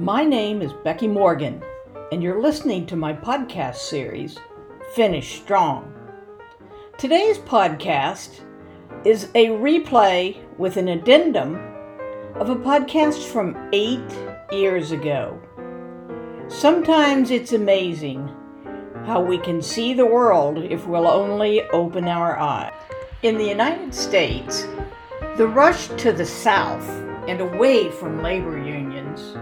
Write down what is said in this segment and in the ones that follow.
My name is Becky Morgan, and you're listening to my podcast series, Finish Strong. Today's podcast is a replay with an addendum of a podcast from eight years ago. Sometimes it's amazing how we can see the world if we'll only open our eyes. In the United States, the rush to the South and away from labor unions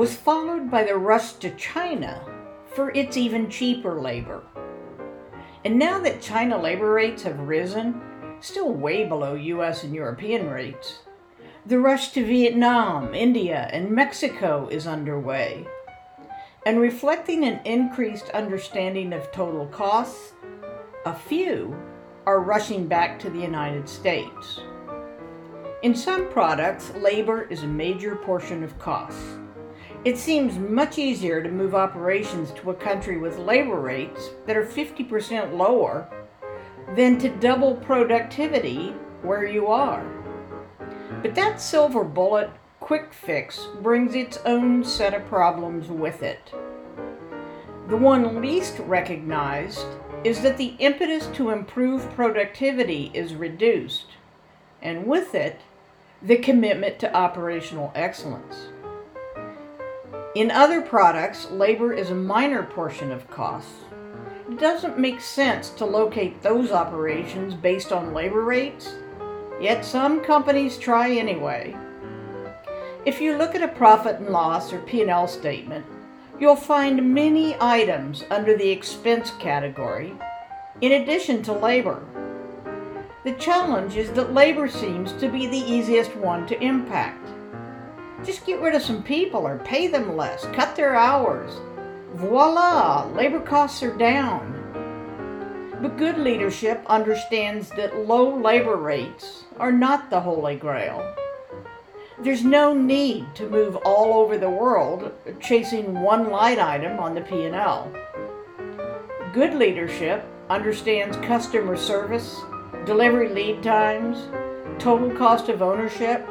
was followed by the rush to China for its even cheaper labor. And now that China labor rates have risen, still way below US and European rates, the rush to Vietnam, India, and Mexico is underway. And reflecting an increased understanding of total costs, a few are rushing back to the United States. In some products, labor is a major portion of costs. It seems much easier to move operations to a country with labor rates that are 50% lower than to double productivity where you are. But that silver bullet quick fix brings its own set of problems with it. The one least recognized is that the impetus to improve productivity is reduced, and with it, the commitment to operational excellence. In other products, labor is a minor portion of costs. It doesn't make sense to locate those operations based on labor rates, yet some companies try anyway. If you look at a profit and loss or P&L statement, you'll find many items under the expense category in addition to labor. The challenge is that labor seems to be the easiest one to impact. Just get rid of some people or pay them less, cut their hours. Voila, labor costs are down. But good leadership understands that low labor rates are not the holy grail. There's no need to move all over the world chasing one light item on the P&L. Good leadership understands customer service, delivery lead times, total cost of ownership,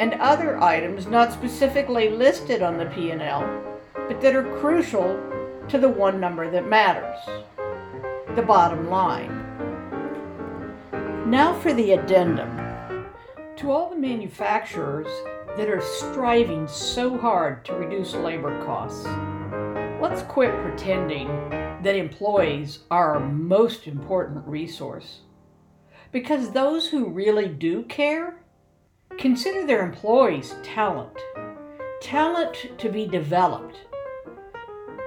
and other items not specifically listed on the P&L, but that are crucial to the one number that matters, the bottom line. Now for the addendum. To all the manufacturers that are striving so hard to reduce labor costs, let's quit pretending that employees are our most important resource. Because those who really do care Consider their employees talent. Talent to be developed.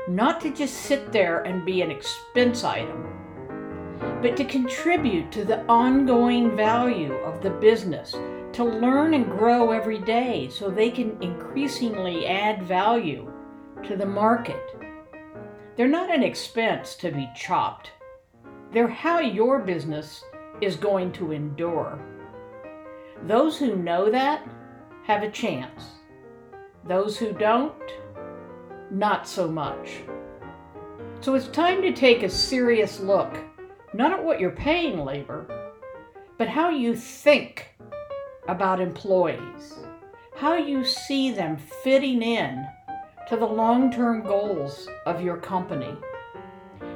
Not to just sit there and be an expense item, but to contribute to the ongoing value of the business, to learn and grow every day so they can increasingly add value to the market. They're not an expense to be chopped. They're how your business is going to endure. Those who know that have a chance. Those who don't, not so much. So it's time to take a serious look, not at what you're paying labor, but how you think about employees, how you see them fitting in to the long term goals of your company,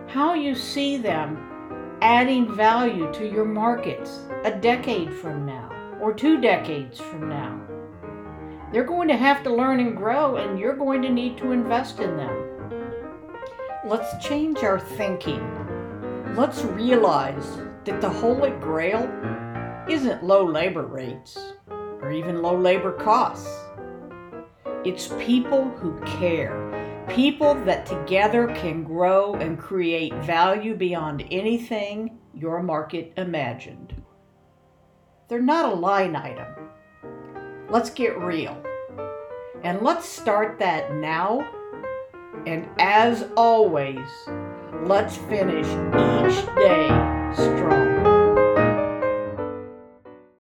how you see them adding value to your markets a decade from now or two decades from now. They're going to have to learn and grow, and you're going to need to invest in them. Let's change our thinking. Let's realize that the Holy Grail isn't low labor rates or even low labor costs. It's people who care, people that together can grow and create value beyond anything your market imagined. They're not a line item. Let's get real. And let's start that now. And as always, let's finish each day strong.